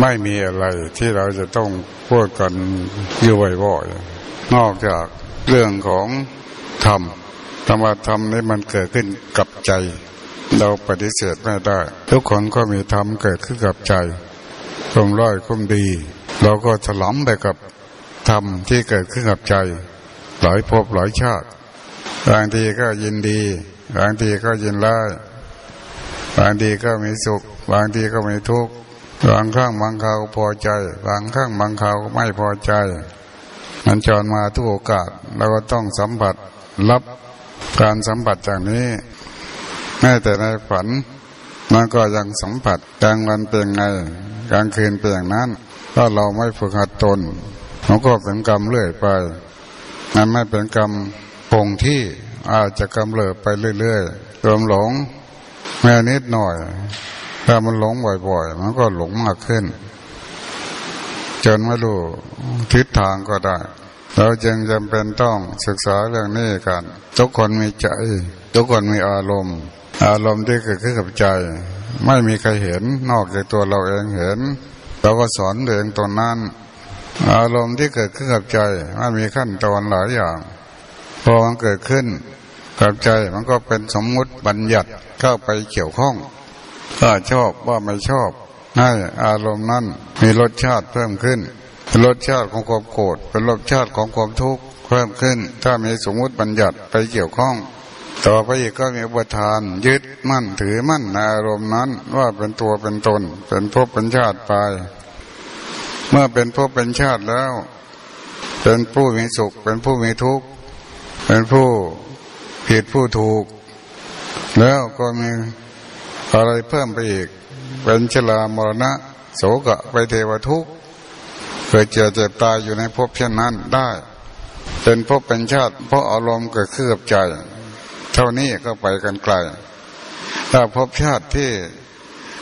ไม่มีอะไรที่เราจะต้องพูดกันอยู่บ่อยๆนอกจากเรื่องของธรรมธรรมธรรมนี้มันเกิดขึ้นกับใจ เราปฏิเสธไม่ได้ ทุกคนก็มีธรรมเกิดขึ้นกับใจคุมร้อยคุมดี เราก็ถลำไปกับธรรมที่เกิดขึ้นกับใจ หลายภพหลายชาติบางทีก็ยินดีบางทีก็ยินร้ายบางทีก็มีสุข บางทีก็มีทุกข์ บางครั้งบางคราวพอใจ บางครั้งบางคราวไม่พอใจ มันจรมาทุกโอกาสเราก็ต้องสัมผัสรับการสัมผัสจากนี้แม้แต่ในฝันมันก็ยังสัมผัสกลางวันเป็นไงกลางคืนเป็นอย่างนั้น ถ้าเราไม่ฝึกหัดตนมันก็เป็นกรรมเรื่อยไปมันไม่เป็นกรรมคงที่อาจจะกำเริบไปเรื่อยๆรวมหลงแม่นิดหน่อย ถ้ามันหลงบ่อยๆ มันก็หลงมากขึ้น จนไม่รู้ทิศทางก็ได้ เราจึงจำเป็นต้องศึกษาเรื่องนี้กัน ทุกคนมีใจ ทุกคนมีอารมณ์ อารมณ์ที่เกิดขึ้นกับใจ ไม่มีใครเห็นนอกจากตัวเราเองเห็นเราก็สอนเองตนนั้น อารมณ์ที่เกิดขึ้นกับใจมันมีขั้นตอนหลายอย่างพอมันเกิดขึ้นกับใจมันก็เป็นสมมุติบัญญัติเข้าไปเกี่ยวข้อง ถ้าชอบว่าไม่ชอบ ให้อารมณ์นั้นมีรสชาติเพิ่มขึ้นรสชาติของความโกรธเป็นรสชาติของความทุกข์เพิ่มขึ้น ถ้ามีสมมติบัญญัติไปเกี่ยวข้อง ต่อไปอีกก็มีอุทาน ยึดมั่นถือมั่นในอารมณ์นั้นว่าเป็นตัวเป็นตน เป็นภพเป็นชาติไปเมื่อเป็นภพเป็นชาติแล้ว เป็นผู้มีสุข เป็นผู้มีทุกข์เป็นผู้ผิดผู้ถูก แล้วก็มี อะไรเพิ่มไปอีก เป็นชลามรณะ โสกะไปเทวทุกข์เกิดเจ็บเจ็บตายอยู่ในภพเช่นนั้นได้เป็นภพเป็นชาติเพราะอารมณ์เกิดขึ้นกับใจ เท่านี้ก็ไปกันไกล ถ้าภพชาติที่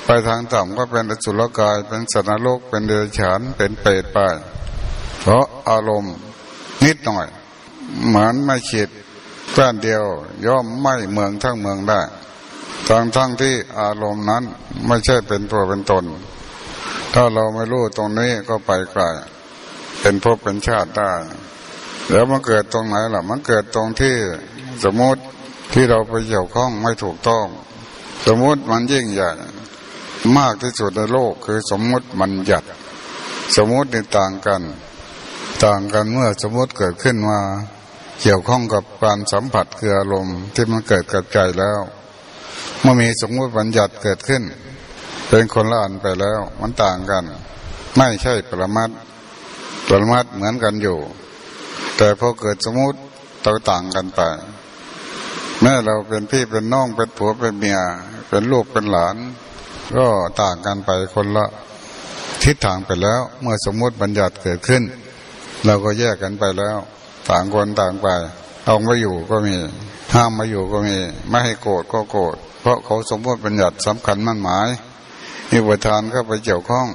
ไปทางต่ำก็เป็นอสุรกายเป็นสัตว์นรกเป็นเดรัจฉานเป็นเปรตไปเพราะอารมณ์นิดหน่อย เหมือนไม่ขีดแป้นเดียว ย่อมไม่เมืองทั้งเมืองได้ ทั้งทั้งที่อารมณ์นั้นไม่ใช่เป็นตัวเป็นตน ถ้าเราไม่รู้ตรงนี้ก็ไปไกลเป็นภพเป็นชาติได้แล้วมันเกิดตรงไหนล่ะ มันเกิดตรงที่สมมติที่เราไปเกี่ยวข้องไม่ถูกต้อง สมมติมันยิ่งใหญ่มากที่สุดในโลกคือสมมติมันหยัด สมมติในต่างกัน ต่างกันเมื่อสมมติเกิดขึ้นมา เกี่ยวข้องกับการสัมผัสคืออารมณ์ที่มันเกิดกับใจแล้ว เมื่อมีสมมติบัญญัติเกิดขึ้น เป็นคนละอันไปแล้ว มันต่างกัน ไม่ใช่ปรมัตปรมัตเหมือนกันอยู่ แต่พอเกิดสมมติต่าต่างกันไปแม่เราเป็นพี่เป็นน้องเป็นผัวเป็นเมีย เป็นลูกเป็นหลาน ก็ต่างกันไปคนละทิศทางไปแล้ว เมื่อสมมติบัญญัติเกิดขึ้น เราก็แยกกันไปแล้ว ต่างคนต่างไปเอามาอยู่ก็มี ห้ามมาอยู่ก็มี ไม่ให้โกรธก็โกรธเพราะเขาสมมติบัญญัติสำคัญมั่นหมายมีประธานก็ไปเกี่ยวข้อง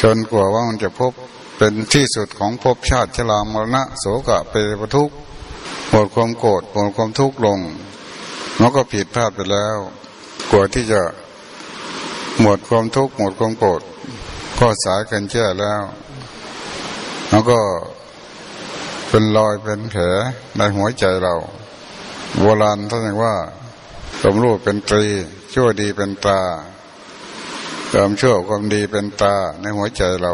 จนกลัวว่ามันจะพบเป็นที่สุดของภพชาติชรามรณะโสกะเปรปทุกหมดความโกรธหมดความทุกข์ลงมันก็ผิดพลาดไปแล้ว กลัวที่จะหมดความทุกข์หมดความโกรธก็สายกันแช่แล้วแล้วก็เป็นรอยเป็นแผลในหัวใจเรา โบราณท่านว่าสมรู้เป็นตรี ชั่วดีเป็นตาความชั่วความดีเป็นตาในหัวใจเรา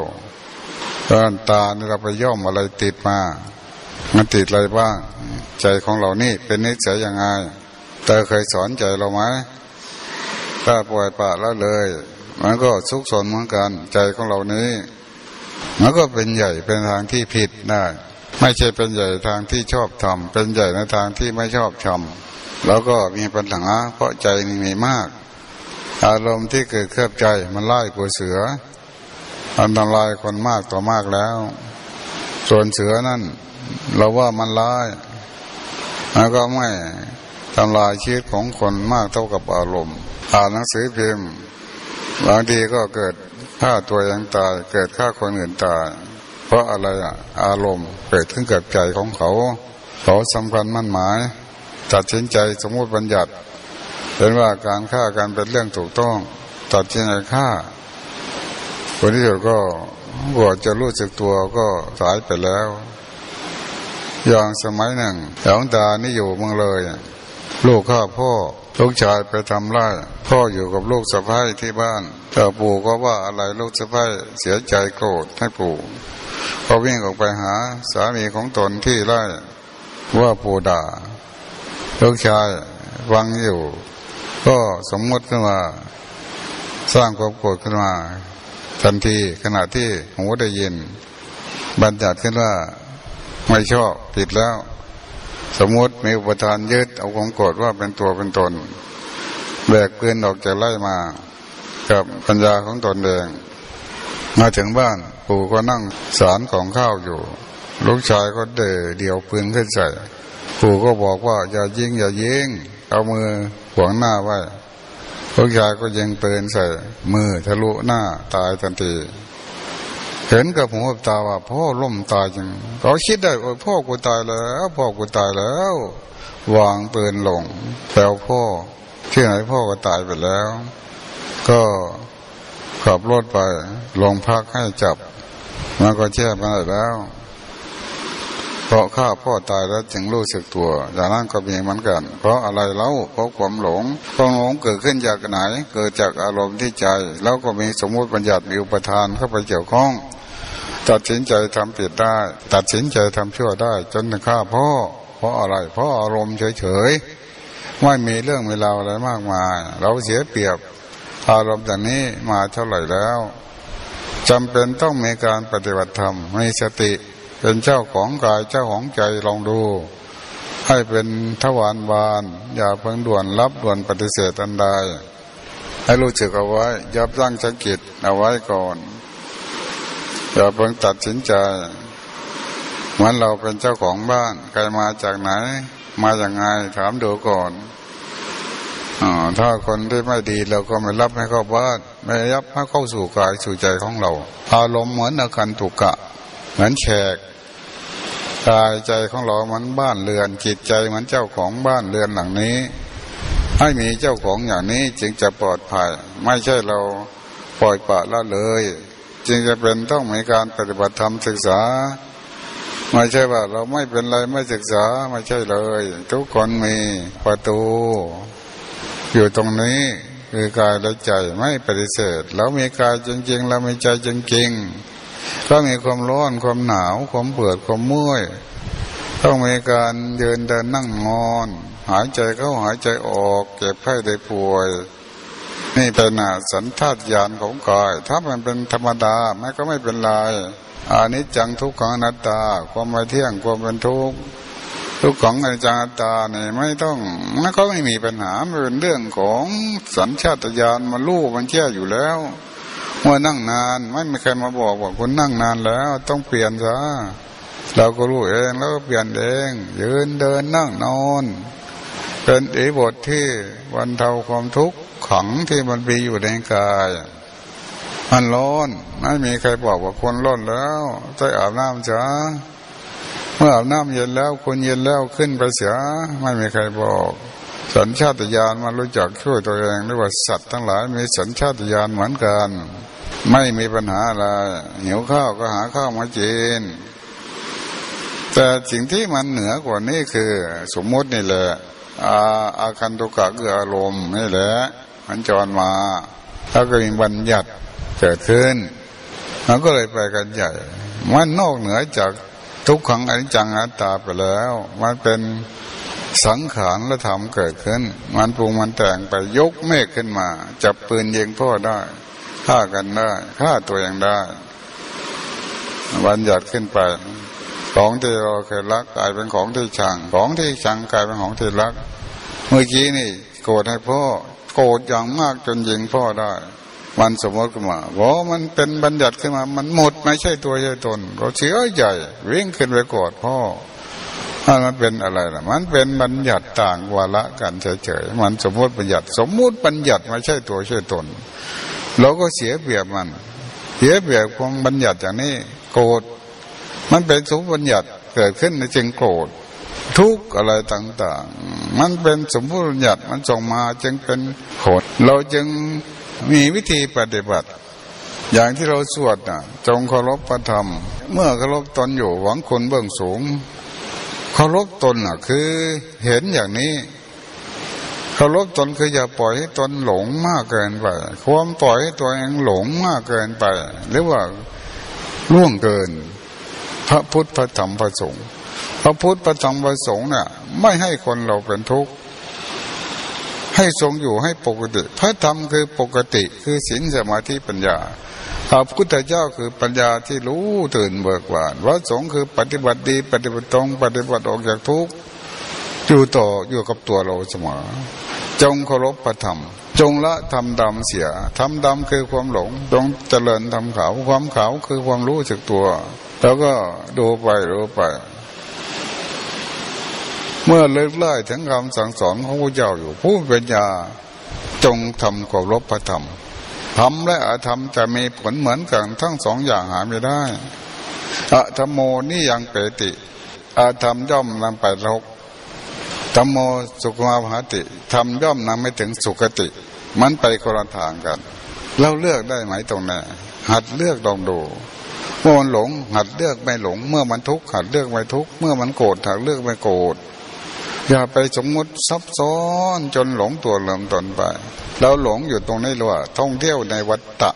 ตอนตาเนี่เราไปย่อมอะไรติดมามันติดอะไรบ้าง ใจของเรานี่เป็นนิสัยยังไงเธอเคยสอนใจเราไหมถ้าปล่อยปะแล้วเลย มันก็สุกสนเหมือนกัน ใจของเรานี้ มันก็เป็นใหญ่เป็นทางที่ผิดได้ ไม่ใช่เป็นใหญ่ทางที่ชอบทำเป็นใหญ่ในทางที่ไม่ชอบทำแล้วก็มีปัญหาเพราะใจมีมาก อารมณ์ที่เกิดเครือบใจมันไล่กว่าเสืออันตรายคนมากต่อมากแล้ว ส่วนเสือนั่น เราว่ามันร้ายแล้วก็ไม่ทำลายชีวิตของคนมากเท่ากับอารมณ์อ่านหนังสือพิมพ์บางทีก็เกิดฆ่าตัวเองตาย เกิดฆ่าคนอื่นตาย เพราะอะไรอะ อารมณ์เกิดขึ้นกับใจของเขา เขาสำคัญมั่นหมาย ตัดสินใจสมมติบัญญัติ เป็นว่าการฆ่ากันเป็นเรื่องถูกต้อง ตัดสินใจฆ่าคนที่สุดก็บวชจะรู้สึกตัวก็สายไปแล้วอย่างสมัยหนึ่งหลวงตานี่อยู่เมืองเลย ลูกข้าพ่อลูกชายไปทำไร่พ่ออยู่กับลูกสะพ้ายที่บ้านแต่ปู่ก็ว่าอะไรลูกสะพ้ายเสียใจโกรธให้ปู่ ก็วิ่งออกไปหา สามีของตนที่ไร่ว่าปูด่าลูกชายวังอยู่ ก็สมมติขึ้นมาสร้างความโกรธขึ้นมาทันทีขณะที่หูได้ยิน บัญญัติขึ้นว่าไม่ชอบผิดแล้ว สมมติมีอุปทานยึดเอาความโกรธว่าเป็นตัวเป็นตนแบกปืนออกจากไล่มา กับปัญญาของตนเอง มาถึงบ้านปู่ก็นั่งสารของข้าวอยู่ ลูกชายก็เดเดี่ยวปืนขึ้นใส่ปู่ก็บอกว่า อย่ายิงอย่ายิงเอามือขวางหน้าไว้ลูกชายก็ยิงปืนใส่ มือทะลุหน้าตายทันทีเห็นกับหูกับตาว่าพ่อล่มตายจังเขาคิดได้โอ้พ่อกูตายแล้วพ่อกูตายแล้ว วางปืนลงแปลพ่อที่ไหนพ่อก็ตายไปแล้ว ก็ ขับรถไปลงพักให้จับ มันก็แช่ไปได้แล้วเพราะข้าพ่อตายแล้วจึงรู้สึกตัวอย่างนั้นก็มีเหมือนกัน เพราะอะไรเล่าเพราะความหลงความหลงเกิดขึ้นจากไหน เกิดจากอารมณ์ที่ใจ แล้วก็มีสมมุติบัญญัติมีอุปทานเข้าไปเกี่ยวข้อง ตัดสินใจทำผิดได้ ตัดสินใจทำชั่วได้ จนถึงฆ่าพ่อ เพราะอะไร เพราะอารมณ์เฉยๆไม่มีเรื่องมีราอะไรมากมาย เราเสียเปรียบ อารมณ์อย่างนี้มาเท่าไหร่แล้วจำเป็นต้องมีการปฏิบัติธรรมมีสติเป็นเจ้าของกายเจ้าของใจลองดู ให้เป็นทวารวาน อย่าเพิ่งด่วนรับด่วนปฏิเสธอันใดให้รู้จึกเอาไว้ ยับยั้งชักิจเอาไว้ก่อน อย่าเพิ่งตัดสินใจเหมือนเราเป็นเจ้าของบ้าน ใครมาจากไหน มาอย่างไงถามดูก่อน อถ้าคนที่ไม่ดีเราก็ไม่รับให้เข้าบ้านไม่รับให้เข้าสู่กายสู่ใจของเรา อารมณ์เหมือนอาการถูกกะ เหมือนแขกกายใจของเรามันบ้านเรือนจิตใจเหมือนเจ้าของบ้านเรือนหลังนี้ ให้มีเจ้าของอย่างนี้จึงจะปลอดภัย ไม่ใช่เราปล่อยปละละเลย จึงจะเป็นต้องมีการปฏิบัติธรรมศึกษา ไม่ใช่ว่าเราไม่เป็นไรไม่ศึกษาไม่ใช่เลย ทุกคนมีประตู อยู่ตรงนี้คือกายและใจไม่ปฏิเสธแล้วมีกายจริงๆแล้วมีใจจริงๆก็มีความร้อนความหนาวความเบื่อความเมื่อยต้องมีการเดินเดินนั่งนอน หายใจเข้าหายใจออกเก็บไข้ได้ป่วย นี่เป็นสันทัดญาณของกาย ถ้ามันเป็นธรรมดาไม่ก็ไม่เป็นไรอานิจจังทุกขังอนัตตา ความไม่เที่ยงความเป็นทุกข์ ทุกของอนิจจังอนัตาเนี่ยไม่ต้องมันก็ไม่มีปัญหามันเป็นเรื่องของสัญชาตญาณมันรู้มันเชื่ออยู่แล้วเมื่อนั่งนานไม่มีใครมาบอกว่าคุณนั่งนานแล้ว ต้องเปลี่ยนซะเราก็รู้เองแล้วก็เปลี่ยนเองยืนเดินนั่งนอนเป็นอิบทที่วันเทาความทุกข์ขังที่มันมีอยู่ในกายมันร้อนไม่มีใครบอกว่าคนร้อนแล้วใจอาบน้ำจ้า เมื่ออาบน้ำเย็นแล้วคนเย็นแล้วขึ้นไปเสียไม่มีใครบอก สัญชาตญาณมันรู้จักช่วยตัวเองเรียกว่าสัตว์ทั้งหลายมีสัญชาตญาณเหมือนกัน ไม่มีปัญหาอะไรหิวข้าวก็หาข้าวมากินแต่สิ่งที่มันเหนือกว่านี้คือ สมมตินี่แหละอาอาคันตุกะคืออารมณ์นี่แหละมันจรมาถ้าก็มีบัญญัติเกิดขึ้นมันก็เลยไปกันใหญ่ มันนอกเหนือจาก ทุกขังอนิจจังอัตตาไปแล้ว มันเป็นสังขารและธรรมเกิดขึ้น มันปรุงมันแต่งไปยกเมฆขึ้นมา จับปืนยิงพ่อได้ฆ่ากันได้ฆ่าตัวเองได้บัญญัติขึ้นไป ของที่เราเคยรักกลายเป็นของที่ชัง ของที่ชังกลายเป็นของที่รัก เมื่อกี้นี่ โกรธให้พ่อ โกรธอย่างมากจนยิงพ่อได้ มันสมมติขึ้นมาเพรามันเป็นบัญญัติขึ้นมา มันหมดไม่ใช่ตัวใช่ตน เราเสียใหญ่วิ่งขึ้นไปโกรธพ่อมันเป็นอะไรล่ะ มันเป็นบัญญัติต่างวาระกันเฉยๆมันสมมติบัญญัติ สมมุติบัญญัติไม่ใช่ตัวใช่ตน เราก็เสียเปรียบมัน เสียเปรียบของบัญญัติอย่างนี้โกรธมันเป็นสมมติบัญญัติเกิดขึ้นในจึงโกรธทุกอะไรต่าง ๆ มันเป็นสมมติบัญญัติมันส่งมาจึงเป็นผลเราจึง มีวิธีปฏิบัติ อย่างที่เราสวดนะจงเคารพประธรรม เมื่อเคารพตนอยู่หวังคนเบื้องสูง เคารพตนอะ คือเห็นอย่างนี้ เคารพตนคืออย่าปล่อยให้ตนหลงมากเกินไปความปล่อยให้ตัวเองหลงมากเกินไป หรือว่าล่วงเกิน พระพุทธพระธรรมพระสงฆ์พระพุทธพระธรรมพระสงฆ์เนี่ยไม่ให้คนเราเป็นทุกข์ ให้ทรงอยู่ให้ปกติ พระธรรมคือปกติคือศีลสมาธิปัญญาพระพุทธเจ้าคือปัญญาที่รู้ตื่นเบิกบานพระสงฆ์คือปฏิบัติดีปฏิบัติตรงปฏิบัติออกจากทุกข์อยู่ต่ออยู่กับตัวเราเสมอจงเคารพพระธรรม จงละทำดำเสียทำดำคือความหลง จงเจริญทำขาวความขาวคือความรู้จักตัว แล้วก็ดูไปรู้ไป เมื่อเลิกไล่ถึงคำสั่งสอนของพระเจ้าอยู่ ผู้ป็นญาจงทำเคามรพพระธรรมธรรมและอธรรมจะมีผลเหมือนกันทั้งสองอย่างหาไม่ได้อะธรรมโมนี่ยังเปติอะธรรมย่อมนำไปรกธรรมโมสุขมาภาติธรรมย่อมนำไม่ถึงสุขติ มันไปคนละทางกัน เราเลือกได้ไหมตรงนี้หัดเลือกลองดูเมื่อมันหลงหัดเลือกไม่หลง เมื่อมันทุกข์หัดเลือกไม่ทุกข์เมื่อมันโกรธหัดเลือกไม่โกรธ อย่าไปสมมุติซับซ้อนจนหลงตัวเริ่มตนไปเราหลงอยู่ตรงนี้เลยว่าท่องเที่ยวในวัฏฏะ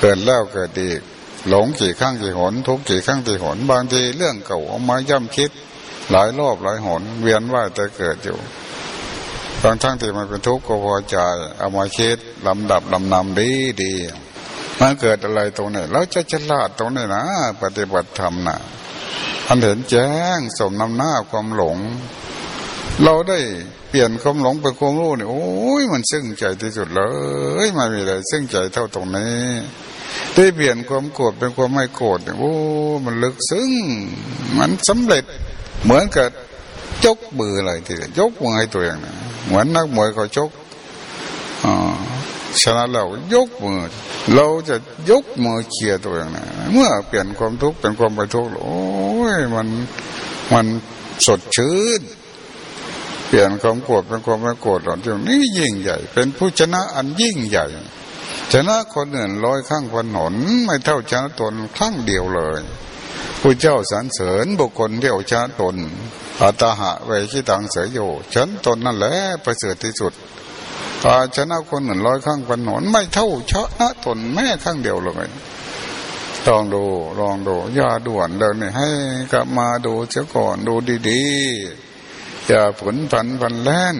เกิดแล้วเกิดอีกหลงกี่ครั้งกี่หน ทุกกี่ครั้งกี่หน บางทีเรื่องเก่าเอามาย่ำคิด หลายรอบหลายหน เวียนว่าจะเกิดอยู่บางทั้งที่มันเป็นทุกข์ก็พอใจเอามาคิดลำดับลำนำดีดีมันเกิดอะไรตรงนี้เราจะฉลาดตรงนี้นะ ปฏิบัติธรรมนะอันเห็นแจ้งสมนำหน้าความหลง เราได้เปลี่ยนความหลงเป็นความรู้เนี่ยโอ้ยมันซึ้งใจที่สุดเลยไม่มีอะไรซึ้งใจเท่าตรงนี้ ได้เปลี่ยนความโกรธเป็นความไม่โกรธเนี่ยโอ้มันลึกซึ้งมันสำเร็จเหมือนกับยกมืออะไรทีเดียวยกมือให้ตัวเองนะเหมือนนักมวยเขาชกชนะเรายกมือ เราจะยกมือเคียตัวเองนะเมื่อเปลี่ยนความทุกข์เป็นความไม่ทุกข์โอ้ยมันมันสดชื่น เปลี่ยนความโกรธเป็นความไม่โกรธหรอกที่นี่ยิ่งใหญ่ เป็นผู้ชนะอันยิ่งใหญ่ ชนะคนอื่นร้อยข้างพันหน ไม่เท่าชนะตนครั้งเดียวเลยผู้เจ้าสรรเสริญบุคคลที่เอาชนะตนอัตหะเวชิตังเสยโยฉันตนนั่นแหละประเสริฐที่สุดอาชนะคนอื่นร้อยข้างพันหนไม่เท่าชนะตนแม่ข้างเดียวเลยลองดูลองดูอย่าด่วนเลยนี่ให้กลับมาดูเสียก่อนดูดีๆ อย่าผลผันพันแล่น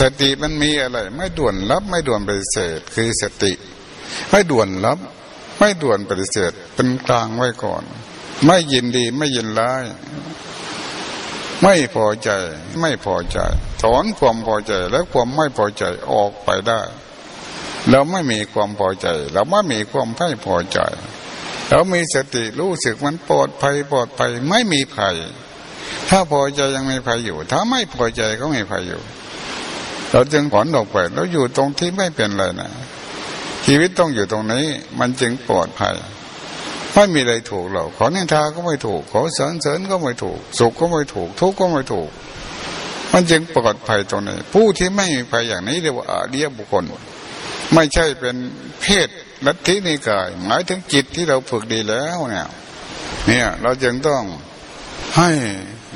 สติมันมีอะไร ไม่ด่วนรับ ไม่ด่วนปฏิเสธคือสติ ไม่ด่วนรับ ไม่ด่วนปฏิเสธเป็นกลางไว้ก่อน ไม่ยินดีไม่ยินร้าย ไม่พอใจ ไม่พอใจ ถอนความพอใจและความไม่พอใจออกไปได้ เราไม่มีความพอใจ เราไม่มีความไม่พอใจ เรามีสติรู้สึกมันปลอดภัยปลอดภัยไม่มีภัย ถ้าพอใจยังมีภัยอยู่ ถ้าไม่พอใจก็ไม่ภัยอยู่ เราจึงถอนออกไปแล้วอยู่ตรงที่ไม่เป็นไรนะชีวิตต้องอยู่ตรงนี้ มันจึงปลอดภัยไม่มีอะไรถูกเราขอเนินทาก็ไม่ถูก ขอเสริญเสริญก็ไม่ถูก สุขก็ไม่ถูก ทุกข์ก็ไม่ถูก มันจึงปลอดภัยตรงนี้ ผู้ที่ไม่มีภัยอย่างนี้เรียกว่าอาเดียบุคคล ไม่ใช่เป็นเพศลัทธินิกาย หมายถึงจิตที่เราฝึกดีแล้วเนี่ย เนี่ย เราจึงต้องให้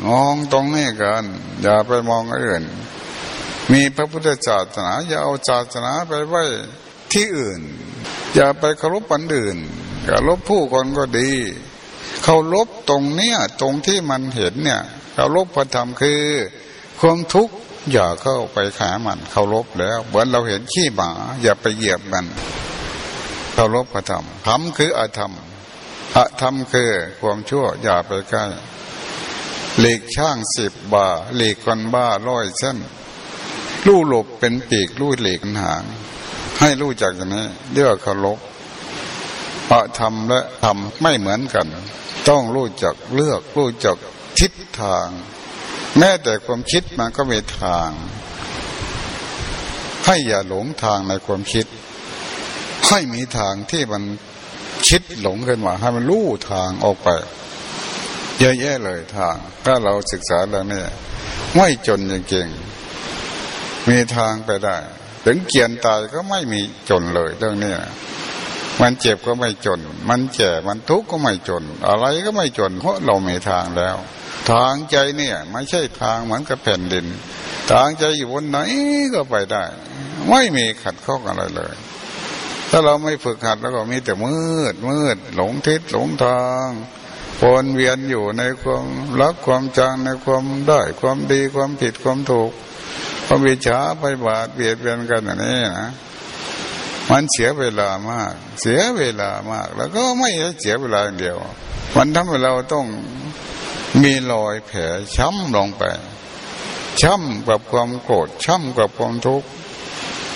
มองตรงนี้กัน อย่าไปมองอื่น มีพระพุทธศาสนา อย่าเอาศาสนาไปไว้ที่อื่น อย่าไปเคารพปันอื่นเคารพผู้คนก็ดีเคารพตรงเนี้ยตรงที่มันเห็นเนี่ยเคารพพระธรรมคือ ความทุกข์อย่าเข้าไปขามันเคารพแล้วเหมือนเราเห็นขี้หมา อย่าไปเหยียบมันเคารพพระธรรมธรรมคืออธรรมอะทำคือความชั่วอย่าไปใกล้ หลีกช่างสิบบาเหลีกคนบ้าร้อยเส้นลู่หลบเป็นปีกลู่หลีกหาง ให้รู้จักอย่างนี้เรียกเคารพอะทำและทำไม่เหมือนกัน ต้องรู้จักเลือกรู้จักทิศทาง แม้แต่ความคิดมันก็มีทาง ให้อย่าหลงทางในความคิด ให้มีทางที่มันคิดหลงขึ้นมาให้มันรู้ทางออกไป เยอะแยะเลยทาง ถ้าเราศึกษาแล้วเนี่ยไม่จนจริงๆมีทางไปได้ ถึงเกียนตายก็ไม่มีจนเลยเรื่องนี้มันเจ็บก็ไม่จน มันแก่มันทุกข์ก็ไม่จน อะไรก็ไม่จน เพราะเรามีทางแล้ว ทางใจเนี่ย ไม่ใช่ทางเหมือนกับแผ่นดิน ทางใจอยู่บนไหนก็ไปได้ ไม่มีขัดข้องอะไรเลย ถ้าเราไม่ฝึกหัดแล้วก็มีแต่มืดมืด หลงทิศหลงทาง วนเวียนอยู่ในความรักความจังในความได้ความดีความผิดความถูกความวิชาไปบาดเบียดเบียนกันอย่างนี้นะมันเสียเวลามาก เสียเวลามาก แล้วก็ไม่เสียเวลาอย่างเดียว มันทำให้เราต้องมีรอยแผลช้ำลงไป ช้ำกับความโกรธช้ำกับความทุกข์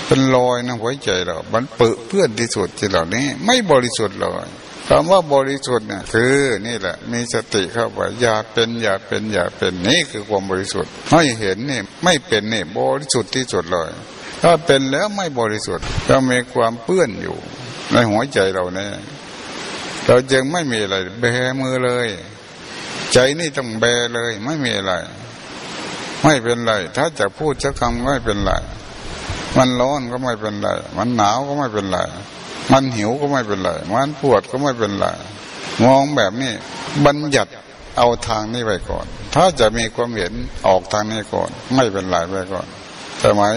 เป็นรอยในหัวใจเรา มันเปื้อเพื่อนที่สุดที่เหล่านี้ ไม่บริสุทธิ์เลย คำว่าบริสุทธิ์เนี่ยคือนี่แหละ มีสติเข้าไปอย่าเป็นอย่าเป็นอย่าเป็นนี่คือความบริสุทธิ์ไม่เห็นนี่ไม่เป็นนี่บริสุทธิ์ที่สุดเลย ถ้าเป็นแล้วไม่บริสุทธิ์ก็มีความเปื้อนอยู่ ในหัวใจเราเนี่ยเราจึงไม่มีอะไรแบมือเลย ใจนี่ต้องแบเลย ไม่มีอะไร ไม่เป็นไร ถ้าจะพูดสักคำไม่เป็นไรมันร้อนก็ไม่เป็นไร มันหนาวก็ไม่เป็นไร มันหิวก็ไม่เป็นไร มันปวดก็ไม่เป็นไร มองแบบนี้บัญญัติเอาทางนี้ไปก่อน ถ้าจะมีความเห็นออกทางนี้ก่อน ไม่เป็นไรไปก่อน สมัย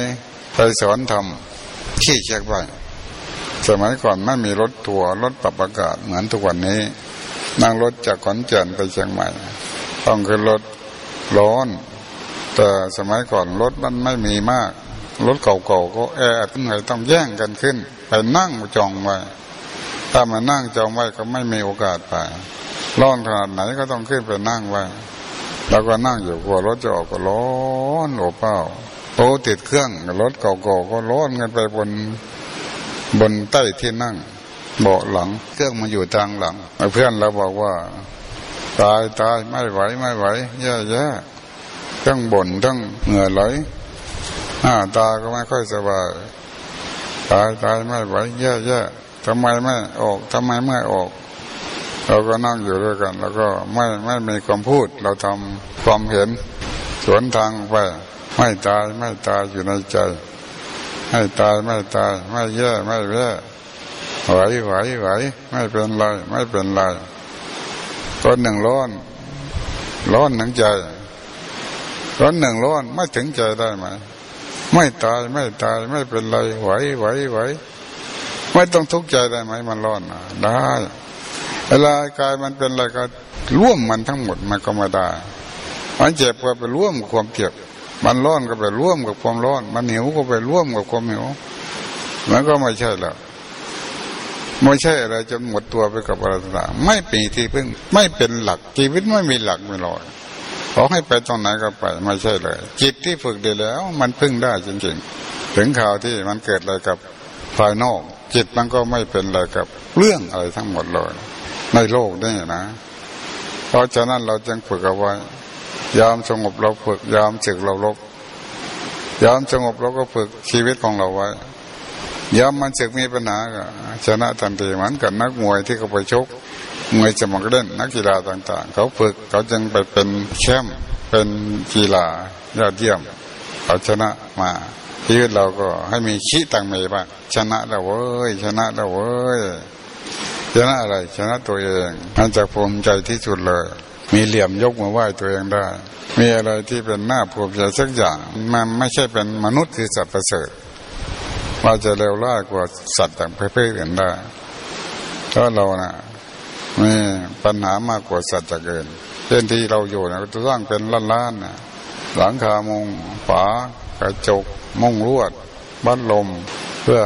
ไปสอนทำขี้เช็คไปสมัยก่อนไม่มีรถทัวร์รถปรับอากาศเหมือนทุกวันนี้ นั่งรถจากขอนแก่นไปเชียงใหม่ ต้องขึ้นรถร้อน แต่สมัยก่อนรถมันไม่มีมาก รถเก่าๆก็แออัดหน่อยต้องแย่งกันขึ้น ไปนั่งจองไว้ ถ้ามานั่งจองไว้ก็ไม่มีโอกาสไปร้อนขนาดไหนก็ต้องขึ้นไปนั่งไว้ แล้วก็นั่งอยู่กลัวรถจะออกก็ร้อนโอเป้าโตติดเครื่องรถเก่าๆก็ร้อนกันไปบนบนใต้ที่นั่ง เบาะหลัง เครื่องมันอยู่ทางหลังเพื่อนเราบอกว่า ตายตายไม่ไหวไม่ไหวแย่แย่ทั้งบ่นทั้งเหงื่อไหลหน้าตาก็ไม่ค่อยสบาย ตายตายไม่ไหวแย่แย่ทำไมไม่ออกทำไมไม่ออก เราก็นั่งอยู่ด้วยกัน แล้วก็ไม่ไม่มีความพูด เราทำความเห็น สวนทางไป ไม่ตายไม่ตายอยู่ในใจไม่ตายไม่ตาย ไม่แย่ไม่แย่ไหวไหวไหวไม่เป็นไรไม่เป็นไรคนหนึ่งร้อน ร้อนหนึ่งใจคนหนึ่งร้อนไม่ถึงใจได้ไหม ไม่ตายไม่ตายไม่เป็นไรไหวไหวไหวไม่ต้องทุกข์ใจได้ไหมมันร้อนนะได้เวลากายมันเป็นอะไรก็ร่วมมันทั้งหมดมันก็ไม่ได้มันเจ็บก็ไปร่วมกับความเจ็บ มันร้อนก็ไปร่วมกับความร้อน มันหิวก็ไปร่วมกับความหิวมันก็ไม่ใช่แล้วไม่ใช่อะไรจนหมดตัวไปกับอะไรต่างไม่ปีที่พึ่งไม่เป็นหลักชีวิตไม่มีหลักไม่ลอย ขอให้ไปตรงไหนก็ไปไม่ใช่เลย จิตที่ฝึกดีแล้ว มันพึ่งได้จริงๆ ถึงข่าวที่มันเกิดอะไรกับภายนอก จิตมันก็ไม่เป็นอะไรกับเรื่องอะไรทั้งหมดเลยในโลกนี่นะ เพราะฉะนั้นเราจึงฝึกเอาไว้ ยามสงบเราฝึก ยามศึกเราลบ ยามสงบเราก็ฝึกชีวิตของเราไว้ยามมันศึกมีปัญหาก็ชนะทันทีเหมือนกับนักมวยที่เขาไปชก มวยสมัครเล่นนักกีฬาต่าง ๆ เขาฝึกเขาจึงไปเป็นแชมป์เป็นกีฬายอดเยี่ยมเขาชนะมาชีวิตเราก็ให้มีชี้ตังเมบ้างชนะแล้วเว้ยชนะแล้วเว้ยชนะอะไรชนะตัวเองมันจะภูมิใจที่สุดเลย มีเหลี่ยมยกมือไหว้ตัวเองได้ มีอะไรที่เป็นหน้าภูมิใจสักอย่างมันไม่ใช่เป็นมนุษย์คือสัตว์ประเสริฐเราจะเร็วล่ากว่าสัตว์ต่างประเภทอื่นได้ถ้าะเรานะ่ะ มีปัญหามากกว่าสัตว์จะเกินเช่นที่เราอยู่นะจะสร้างเป็นล้านๆนะหลังคามุงฝากระจกมุงลวดบัดลม เพื่อ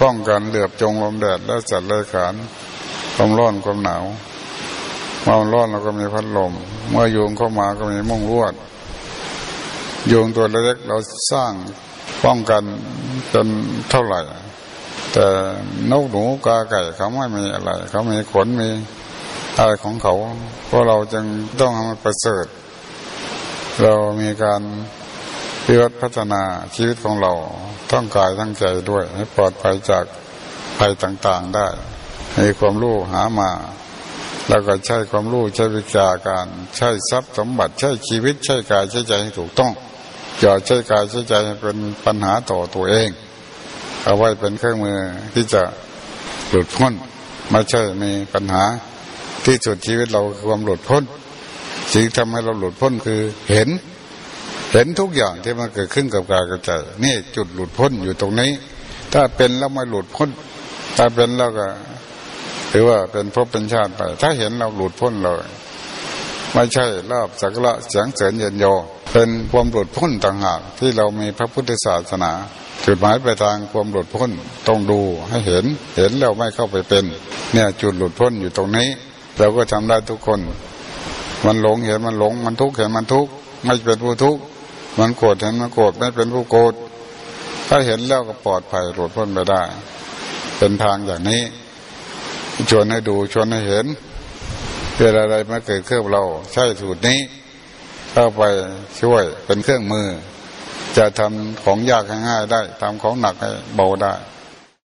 ป้องกันเหลือบจงลมแดดและสัตว์เลื้อยขานความร้อนความหนาวเมาร้อนเราก็มีพัดลม เมื่อโยงเข้ามาก็มีมุ้งลวดโยงตัวเล็กเราสร้างป้องกันจนเท่าไหร่ แต่นกหนูกาไก่เขาไม่มีอะไร เขามีขนมีอะไรของเขาเพราะเราจึงต้องทำมันประเสริฐ เรามีการพิวัฒพัฒนาชีวิตของเราต้องกายทั้งใจด้วย ให้ปลอดภัยจากภัยต่างๆได้มีความรู้หามา แล้วก็ใช้ความรู้ใช้วิชาการใช้ทรัพย์สมบัติใช้ชีวิตใช้กายใช้ใจให้ถูกต้องอย่าใช้กายใช้ใจเป็นปัญหาต่อตัวเอง เอาไว้เป็นเครื่องมือที่จะหลุดพ้นไม่ใช่มีปัญหาที่สุดชีวิตเราคือความหลุดพ้นสิ่งทำให้เราหลุดพ้นคือเห็น เห็นทุกอย่างที่มันเกิดขึ้นกับกายกับใจนี่จุดหลุดพ้นอยู่ตรงนี้ ถ้าเป็นแล้วไม่หลุดพ้น ถ้าเป็นแล้วก็ถือว่าเป็นภพเป็นชาติไป ถ้าเห็นเราหลุดพ้นเลยไม่ใช่ลาบสักละเสียงเสริญเย็นโยเป็นความหลุดพ้นต่างหากที่เรามีพระพุทธศาสนา จุดหมายไปทางความหลุดพ้นต้องดูให้เห็น เห็นแล้วไม่เข้าไปเป็น เนี่ยจุดหลุดพ้นอยู่ตรงนี้เราก็ทำได้ทุกคน มันหลงเห็นมันหลงมันทุกข์เห็นมันทุกข์ไม่เป็นผู้ทุกข์มันโกรธเห็นมันโกรธไม่เป็นผู้โกรธถ้าเห็นแล้วก็ปลอดภัยหลุดพ้นไปได้ เป็นทางอย่างนี้ ชวนให้ดูชวนให้เห็นเกิดอะไรมาเกิดขึ้นเราใช่สูตรนี้ เข้าไปช่วยเป็นเครื่องมือ จะทำของยากให้ง่ายได้ทำของหนักให้เบาได้